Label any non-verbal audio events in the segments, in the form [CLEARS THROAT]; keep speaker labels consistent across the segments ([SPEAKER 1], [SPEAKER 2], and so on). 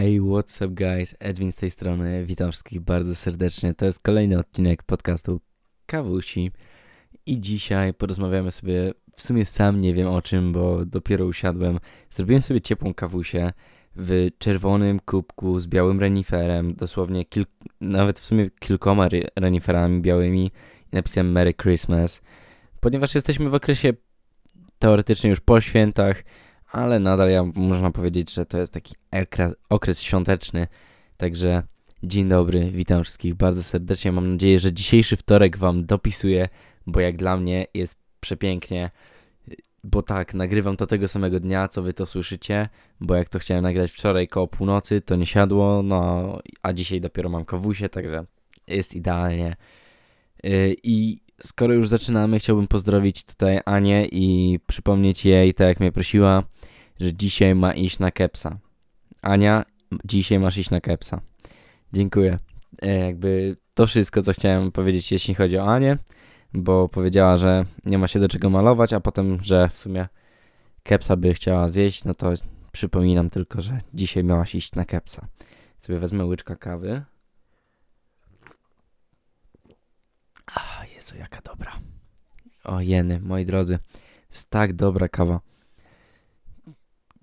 [SPEAKER 1] Hey, what's up guys? Edwin z tej strony. Witam wszystkich bardzo serdecznie. To jest kolejny odcinek podcastu Kawusi. I dzisiaj porozmawiamy sobie, w sumie sam nie wiem o czym, bo dopiero usiadłem. Zrobiłem sobie ciepłą kawusię w czerwonym kubku z białym reniferem, dosłownie kil- nawet w sumie kilkoma reniferami białymi i napisałem Merry Christmas. Ponieważ jesteśmy w okresie teoretycznie już po świętach, ale nadal ja można powiedzieć, że to jest taki okres świąteczny. Także dzień dobry, witam wszystkich bardzo serdecznie. Mam nadzieję, że dzisiejszy wtorek Wam dopisuje, bo jak dla mnie jest przepięknie. Bo tak, nagrywam to tego samego dnia, co Wy to słyszycie, bo jak to chciałem nagrać wczoraj koło północy, to nie siadło, no a dzisiaj dopiero mam kawusie, także jest idealnie. Yy, I skoro już zaczynamy, chciałbym pozdrowić tutaj Anię i przypomnieć jej, tak jak mnie prosiła, że dzisiaj ma iść na kepsa. Ania, dzisiaj masz iść na kepsa. Dziękuję. E, jakby to wszystko, co chciałem powiedzieć, jeśli chodzi o Anię, bo powiedziała, że nie ma się do czego malować, a potem, że w sumie kepsa by chciała zjeść, no to przypominam tylko, że dzisiaj miałaś iść na kepsa. Sobie wezmę łyczka kawy. A, Jezu, jaka dobra. O jeny, moi drodzy, jest tak dobra kawa.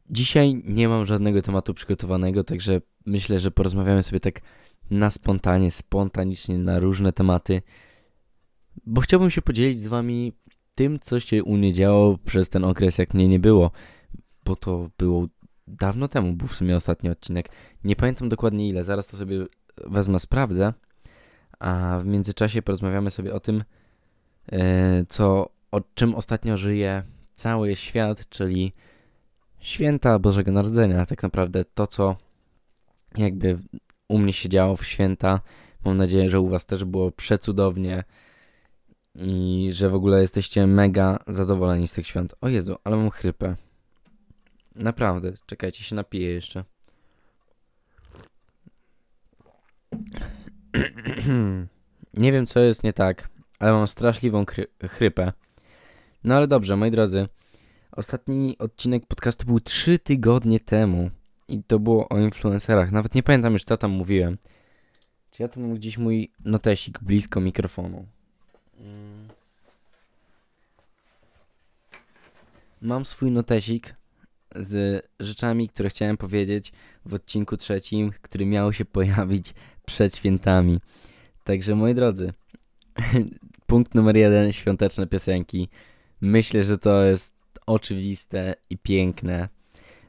[SPEAKER 1] Dzisiaj nie mam żadnego tematu przygotowanego, także myślę, że porozmawiamy sobie tak na spontanie, spontanicznie na różne tematy, bo chciałbym się podzielić z wami tym, co się u mnie działo przez ten okres, jak mnie nie było, bo to było dawno temu, był w sumie ostatni odcinek. Nie pamiętam dokładnie ile, zaraz to sobie wezmę, sprawdzę, a w międzyczasie porozmawiamy sobie o tym, e, co, o czym ostatnio żyje cały świat, czyli święta Bożego Narodzenia. Tak naprawdę to, co jakby u mnie się działo w święta. Mam nadzieję, że u Was też było przecudownie i że w ogóle jesteście mega zadowoleni z tych świąt. O Jezu, ale mam chrypę. Naprawdę, czekajcie, się napiję jeszcze. [CLEARS THROAT] nie wiem, co jest nie tak, ale mam straszliwą chrypę. No ale dobrze, moi drodzy. Ostatni odcinek podcastu był 3 tygodnie temu i to było o influencerach. Nawet nie pamiętam już, co tam mówiłem. Czy ja tu mam gdzieś mój notesik blisko mikrofonu? Mm. Mam swój notesik z rzeczami, które chciałem powiedzieć w odcinku trzecim, który miał się pojawić przed świętami. Także moi drodzy, [LAUGHS] punkt numer jeden, świąteczne piosenki. Myślę, że to jest oczywiste i piękne.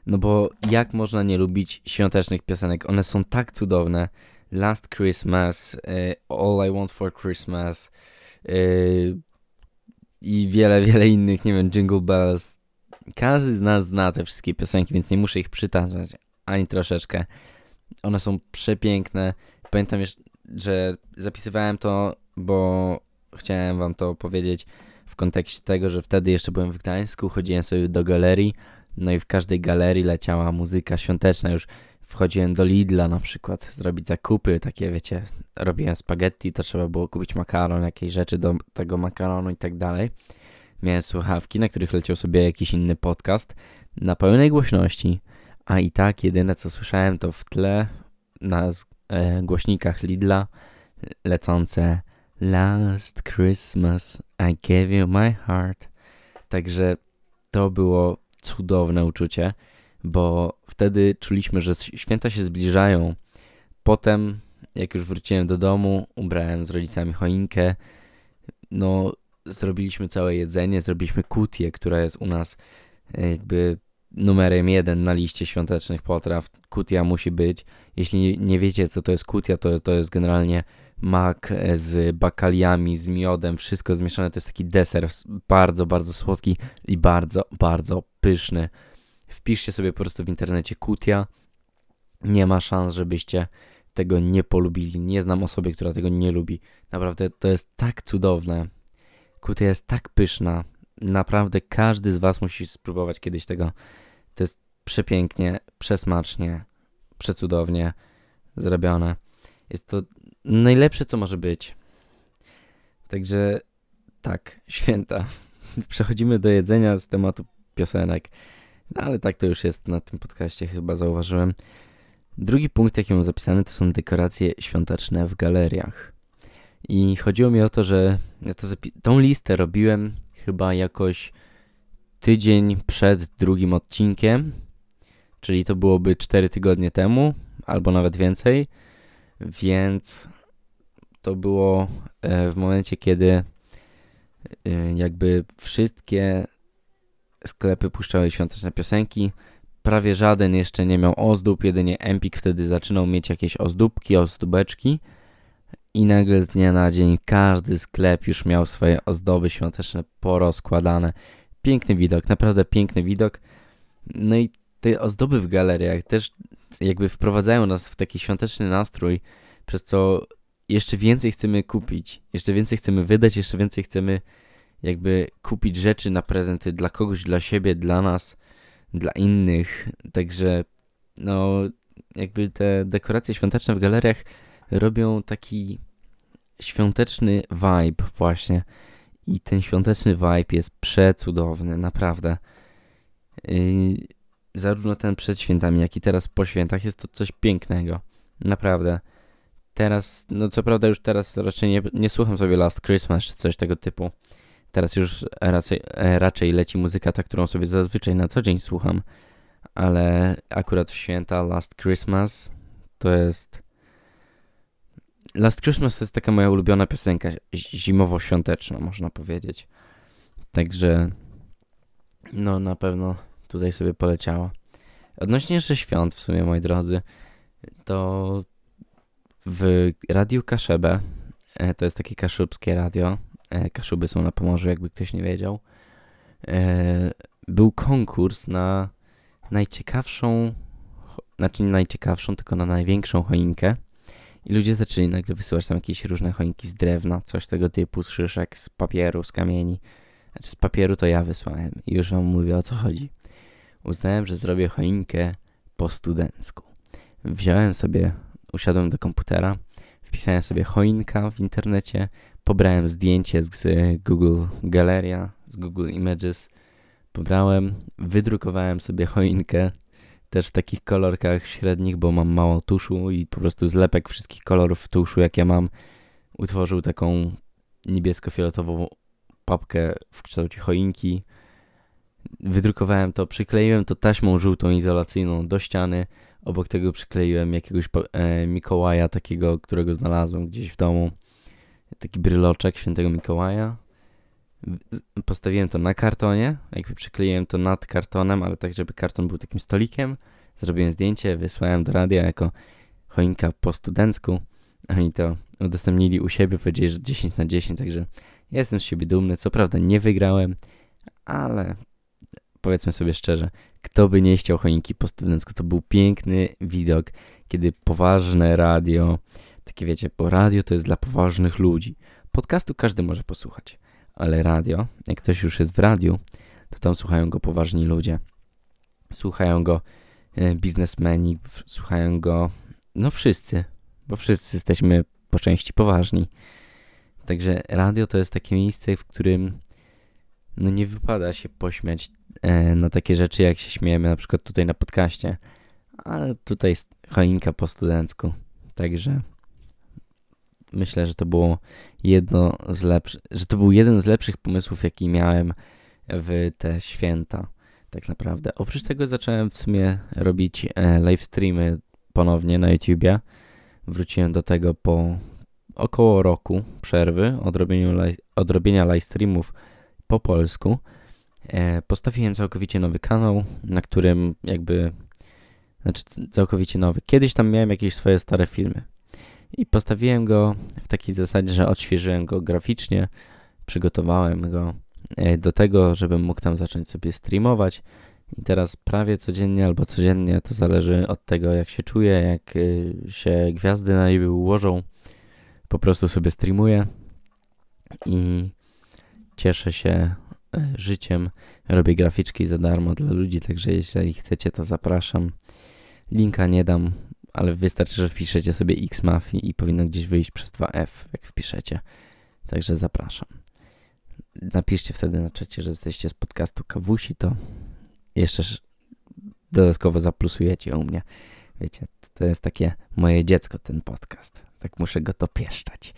[SPEAKER 1] No bo jak można nie lubić świątecznych piosenek? One są tak cudowne. Last Christmas, y, All I Want for Christmas y, i wiele, [LAUGHS] wiele innych, nie wiem, Jingle Bells. Każdy z nas zna te wszystkie piosenki, więc nie muszę ich przytaczać ani troszeczkę. One są przepiękne. Pamiętam, że zapisywałem to, bo chciałem wam to powiedzieć w kontekście tego, że wtedy jeszcze byłem w Gdańsku, chodziłem sobie do galerii, no i w każdej galerii leciała muzyka świąteczna, już wchodziłem do Lidla na przykład, zrobić zakupy, takie wiecie, robiłem spaghetti, to trzeba było kupić makaron, jakieś rzeczy do tego makaronu i tak dalej. Miałem słuchawki, na których leciał sobie jakiś inny podcast na pełnej głośności, a i tak jedyne co słyszałem to w tle na głośnikach Lidla lecące Last Christmas I gave you my heart. Także to było cudowne uczucie, bo wtedy czuliśmy, że święta się zbliżają. Potem, jak już wróciłem do domu, ubrałem z rodzicami choinkę. No, zrobiliśmy całe jedzenie, zrobiliśmy kutię, która jest u nas e, jakby numerem jeden na liście świątecznych potraw. Kutia musi być. Jeśli nie wiecie, co to jest kutia, to, to jest generalnie mak z bakaliami, z miodem, wszystko zmieszane. To jest taki deser bardzo, bardzo słodki i bardzo, bardzo pyszny. Wpiszcie sobie po prostu w internecie kutia. Nie ma szans, żebyście tego nie polubili. Nie znam osoby, która tego nie lubi. Naprawdę to jest tak cudowne. Kutia jest tak pyszna. Naprawdę każdy z Was musi spróbować kiedyś tego. To jest przepięknie, przesmacznie, przecudownie zrobione. Jest to najlepsze, co może być. Także tak, [LAUGHS] święta. Przechodzimy do jedzenia z tematu piosenek. No, ale tak to już jest na tym podcaście, chyba zauważyłem. Drugi punkt, jaki mam zapisany, to są dekoracje świąteczne w galeriach. I chodziło mi o to, że ja to tą listę robiłem chyba jakoś tydzień przed drugim odcinkiem, czyli to byłoby 4 tygodnie temu, albo nawet więcej, więc to było e, w momencie, kiedy e, jakby wszystkie sklepy puszczały świąteczne piosenki. Prawie żaden jeszcze nie miał ozdób, jedynie Empik wtedy zaczynał mieć jakieś ozdóbki, ozdóbeczki i nagle z dnia na dzień każdy sklep już miał swoje ozdoby świąteczne porozkładane. Piękny widok, naprawdę piękny widok. No i te ozdoby w galeriach też jakby wprowadzają nas w taki świąteczny nastrój, przez co jeszcze więcej chcemy kupić, jeszcze więcej chcemy wydać, jeszcze więcej chcemy jakby kupić rzeczy na prezenty dla kogoś, dla siebie, dla nas, dla innych. Także no jakby te dekoracje świąteczne w galeriach robią taki świąteczny vibe właśnie. I ten świąteczny vibe jest przecudowny, naprawdę. Yy, zarówno ten przed świętami, jak i teraz po świętach jest to coś pięknego. Naprawdę. Teraz, no co prawda już teraz raczej nie, nie słucham sobie Last Christmas czy coś tego typu. Teraz już raczej, raczej leci muzyka ta, którą sobie zazwyczaj na co dzień słucham. Ale akurat w święta Last Christmas to jest... Last Christmas to jest taka moja ulubiona piosenka zimowo-świąteczna, można powiedzieć. Także no na pewno tutaj sobie poleciała. Odnośnie jeszcze świąt w sumie, moi drodzy, to w Radiu Kaszebę, e, to jest takie kaszubskie radio, e, Kaszuby są na Pomorzu, jakby ktoś nie wiedział, e, był konkurs na najciekawszą, znaczy nie najciekawszą, tylko na największą choinkę. I ludzie zaczęli nagle wysyłać tam jakieś różne choinki z drewna, coś tego typu, z szyszek, z papieru, z kamieni. Znaczy z papieru to ja wysłałem i już wam mówię o co chodzi. Uznałem, że zrobię choinkę po studencku. Wziąłem sobie usiadłem do komputera, wpisałem sobie choinka w internecie, pobrałem zdjęcie z Google Galeria, z Google Images, pobrałem, wydrukowałem sobie choinkę, też w takich kolorkach średnich, bo mam mało tuszu i po prostu zlepek wszystkich kolorów w tuszu, jak ja mam, utworzył taką niebiesko-fioletową papkę w kształcie choinki. Wydrukowałem to, przykleiłem to taśmą żółtą izolacyjną do ściany, Obok tego przykleiłem jakiegoś e, Mikołaja, takiego, którego znalazłem gdzieś w domu. Taki bryloczek świętego Mikołaja. Postawiłem to na kartonie, jakby przykleiłem to nad kartonem, ale tak, żeby karton był takim stolikiem. Zrobiłem zdjęcie, wysłałem do radia jako choinka po studencku. Oni to udostępnili u siebie, powiedzieli, że 10 na 10, także jestem z siebie dumny. Co prawda nie wygrałem, ale powiedzmy sobie szczerze, kto by nie chciał choinki po studencku, to był piękny widok, kiedy poważne radio, takie wiecie, bo radio to jest dla poważnych ludzi. Podcastu każdy może posłuchać, ale radio, jak ktoś już jest w radiu, to tam słuchają go poważni ludzie. Słuchają go e, biznesmeni, słuchają go, no wszyscy, bo wszyscy jesteśmy po części poważni. Także radio to jest takie miejsce, w którym no nie wypada się pośmiać e, na takie rzeczy, jak się śmiejemy na przykład tutaj na podcaście, ale tutaj choinka po studencku, także myślę, że to było jedno z lepszych, że to był jeden z lepszych pomysłów, jaki miałem w te święta, tak naprawdę. Oprócz tego zacząłem w sumie robić e, live streamy ponownie na YouTubie. Wróciłem do tego po około roku przerwy odrobieniu, odrobienia live streamów po polsku. E, postawiłem całkowicie nowy kanał, na którym jakby, znaczy całkowicie nowy. Kiedyś tam miałem jakieś swoje stare filmy i postawiłem go w takiej zasadzie, że odświeżyłem go graficznie, przygotowałem go e, do tego, żebym mógł tam zacząć sobie streamować. I teraz prawie codziennie albo codziennie, to zależy od tego, jak się czuję, jak e, się gwiazdy na niebie ułożą. Po prostu sobie streamuję i cieszę się e, życiem. Robię graficzki za darmo dla ludzi, także jeżeli chcecie, to zapraszam. Linka nie dam, ale wystarczy, że wpiszecie sobie Xmafi i powinno gdzieś wyjść przez 2F, jak wpiszecie. Także zapraszam. Napiszcie wtedy na czacie, że jesteście z podcastu Kawusi, to jeszcze dodatkowo zaplusujecie u mnie. Wiecie, to jest takie moje dziecko, ten podcast. Tak muszę go dopieszczać.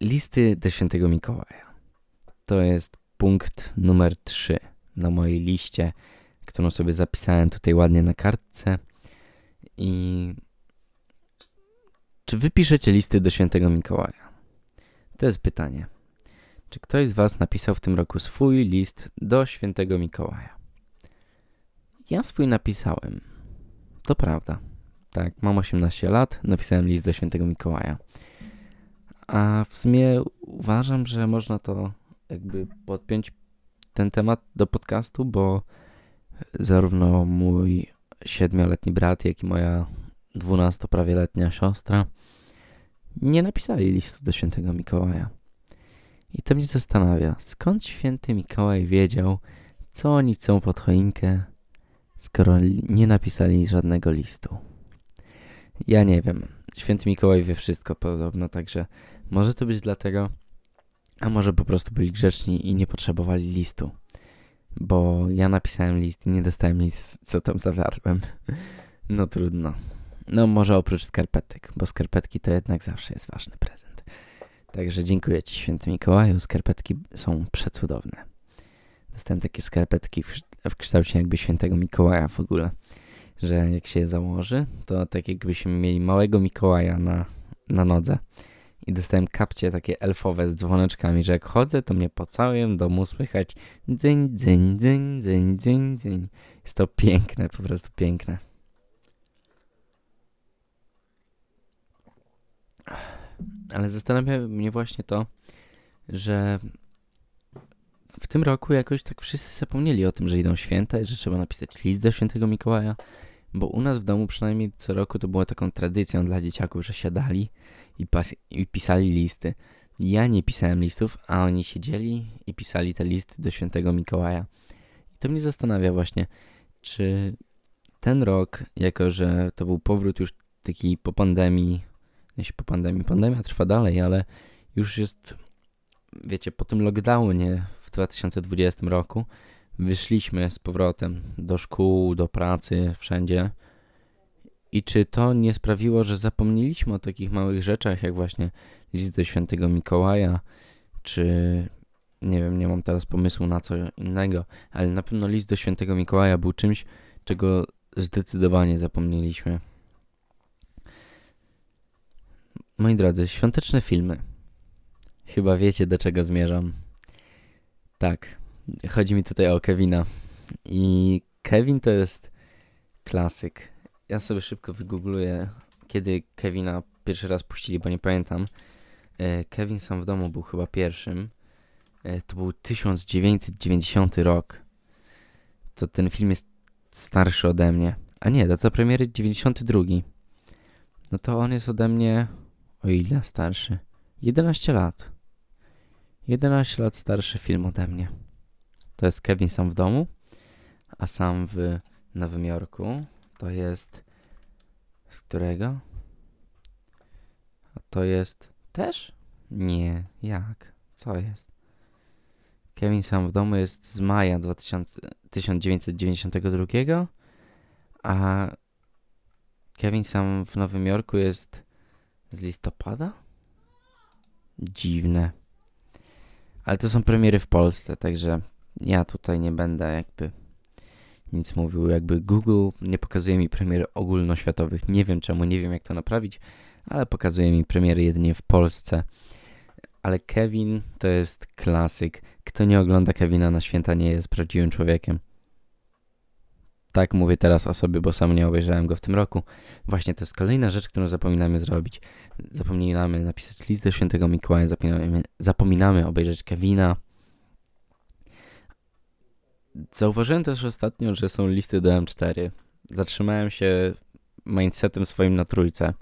[SPEAKER 1] Listy do świętego Mikołaja. To jest punkt numer 3 na mojej liście, którą sobie zapisałem tutaj ładnie na kartce. I czy wy piszecie listy do świętego Mikołaja? To jest pytanie. Czy ktoś z was napisał w tym roku swój list do świętego Mikołaja? Ja swój napisałem. To prawda. Tak, mam 18 lat, napisałem list do świętego Mikołaja. A w sumie uważam, że można to jakby podpiąć ten temat do podcastu, bo zarówno mój siedmioletni brat, jak i moja dwunasto prawie letnia siostra nie napisali listu do świętego Mikołaja. I to mnie zastanawia, skąd święty Mikołaj wiedział, co oni chcą pod choinkę, skoro nie napisali żadnego listu. Ja nie wiem. Święty Mikołaj wie wszystko podobno, także może to być dlatego, a może po prostu byli grzeczni i nie potrzebowali listu. Bo ja napisałem list i nie dostałem nic, co tam zawarłem. [LAUGHS] No trudno. No może oprócz skarpetek, bo skarpetki to jednak zawsze jest ważny prezent. Także dziękuję Ci święty Mikołaju, skarpetki są przecudowne. Dostałem takie skarpetki w, w kształcie jakby świętego Mikołaja w ogóle, że jak się je założy, to tak jakbyśmy mieli małego Mikołaja na, na nodze. I dostałem kapcie takie elfowe z dzwoneczkami, że jak chodzę, to mnie po całym domu słychać dzyń, dzyń, dzyń, dzyń, dzyń, dzyń. Jest to piękne, po prostu piękne. Ale zastanawia mnie właśnie to, że w tym roku jakoś tak wszyscy zapomnieli o tym, że idą święta i że trzeba napisać list do świętego Mikołaja, bo u nas w domu przynajmniej co roku to było taką tradycją dla dzieciaków, że siadali i, i pisali listy. Ja nie pisałem listów, a oni siedzieli i pisali te listy do świętego Mikołaja. I to mnie zastanawia właśnie, czy ten rok, jako że to był powrót już taki po pandemii, jeśli po pandemii, pandemia trwa dalej, ale już jest, wiecie, po tym lockdownie w 2020 roku wyszliśmy z powrotem do szkół, do pracy, wszędzie. I czy to nie sprawiło, że zapomnieliśmy o takich małych rzeczach, jak właśnie list do świętego Mikołaja, czy nie wiem, nie mam teraz pomysłu na co innego, ale na pewno list do świętego Mikołaja był czymś, czego zdecydowanie zapomnieliśmy. Moi drodzy, świąteczne filmy. Chyba wiecie, do czego zmierzam. Tak, chodzi mi tutaj o Kevina. I Kevin to jest klasyk. Ja sobie szybko wygoogluję, kiedy Kevina pierwszy raz puścili, bo nie pamiętam. E, Kevin sam w domu był chyba pierwszym. E, to był 1990 rok. To ten film jest starszy ode mnie. A nie, data premiery 92. No to on jest ode mnie o ile starszy? 11 lat. 11 lat starszy film ode mnie. To jest Kevin sam w domu, a sam w Nowym Jorku to jest z którego? A to jest też? Nie, jak? Co jest? Kevin sam w domu jest z maja 2000, 1992, a Kevin sam w Nowym Jorku jest z listopada? Dziwne. Ale to są premiery w Polsce, także ja tutaj nie będę jakby nic mówił. Jakby Google nie pokazuje mi premier ogólnoświatowych. Nie wiem czemu, nie wiem jak to naprawić, ale pokazuje mi premiery jedynie w Polsce. Ale Kevin to jest klasyk. Kto nie ogląda Kevina na święta nie jest prawdziwym człowiekiem. Tak mówię teraz o sobie, bo sam nie obejrzałem go w tym roku. Właśnie to jest kolejna rzecz, którą zapominamy zrobić. Zapominamy napisać list do świętego Mikołaja, zapominamy, zapominamy obejrzeć Kevina. Zauważyłem też ostatnio, że są listy do M4. Zatrzymałem się mindsetem swoim na trójce,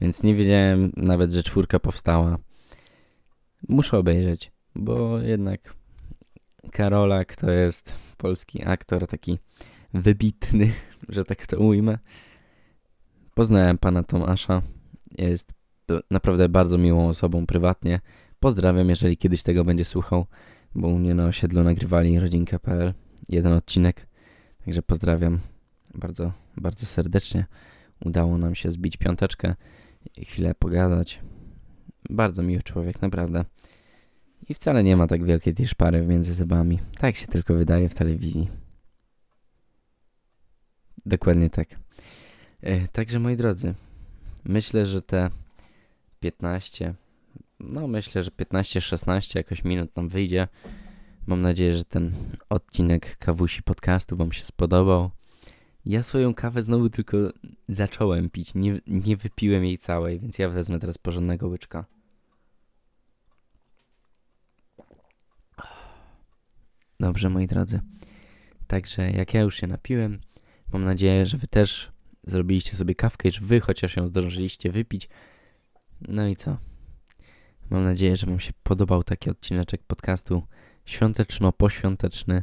[SPEAKER 1] więc nie wiedziałem nawet, że czwórka powstała. Muszę obejrzeć, bo jednak Karolak to jest polski aktor, taki wybitny, [LAUGHS] że tak to ujmę. Poznałem pana Tomasza. Jest naprawdę bardzo miłą osobą prywatnie. Pozdrawiam, jeżeli kiedyś tego będzie słuchał, bo u mnie na osiedlu nagrywali rodzinkę.pl jeden odcinek. Także pozdrawiam. bardzo, bardzo serdecznie. Udało nam się zbić piąteczkę i chwilę pogadać. Bardzo miły człowiek, naprawdę. I wcale nie ma tak wielkiej tej szpary między zębami. Tak się tylko wydaje w telewizji. Dokładnie tak. E, także moi drodzy, myślę, że te 15, no myślę, że 15-16 jakoś minut nam wyjdzie. Mam nadzieję, że ten odcinek kawusi podcastu Wam się spodobał. Ja swoją kawę znowu tylko zacząłem pić, nie, nie wypiłem jej całej, więc ja wezmę teraz porządnego łyczka. Dobrze, moi drodzy. Także jak ja już się napiłem, mam nadzieję, że wy też zrobiliście sobie kawkę że wy chociaż ją zdążyliście wypić. No i co? Mam nadzieję, że wam się podobał taki odcineczek podcastu świąteczno-poświąteczny.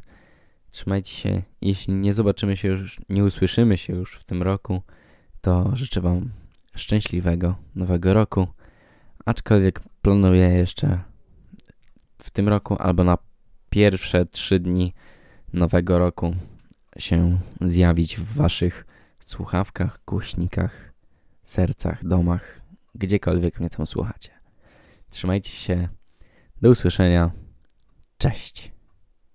[SPEAKER 1] Trzymajcie się. Jeśli nie zobaczymy się już, nie usłyszymy się już w tym roku, to życzę wam szczęśliwego nowego roku. Aczkolwiek planuję jeszcze w tym roku albo na pierwsze trzy dni nowego roku się zjawić w waszych słuchawkach, głośnikach, sercach, domach, gdziekolwiek mnie tam słuchacie. Trzymajcie się. Do usłyszenia. Cześć.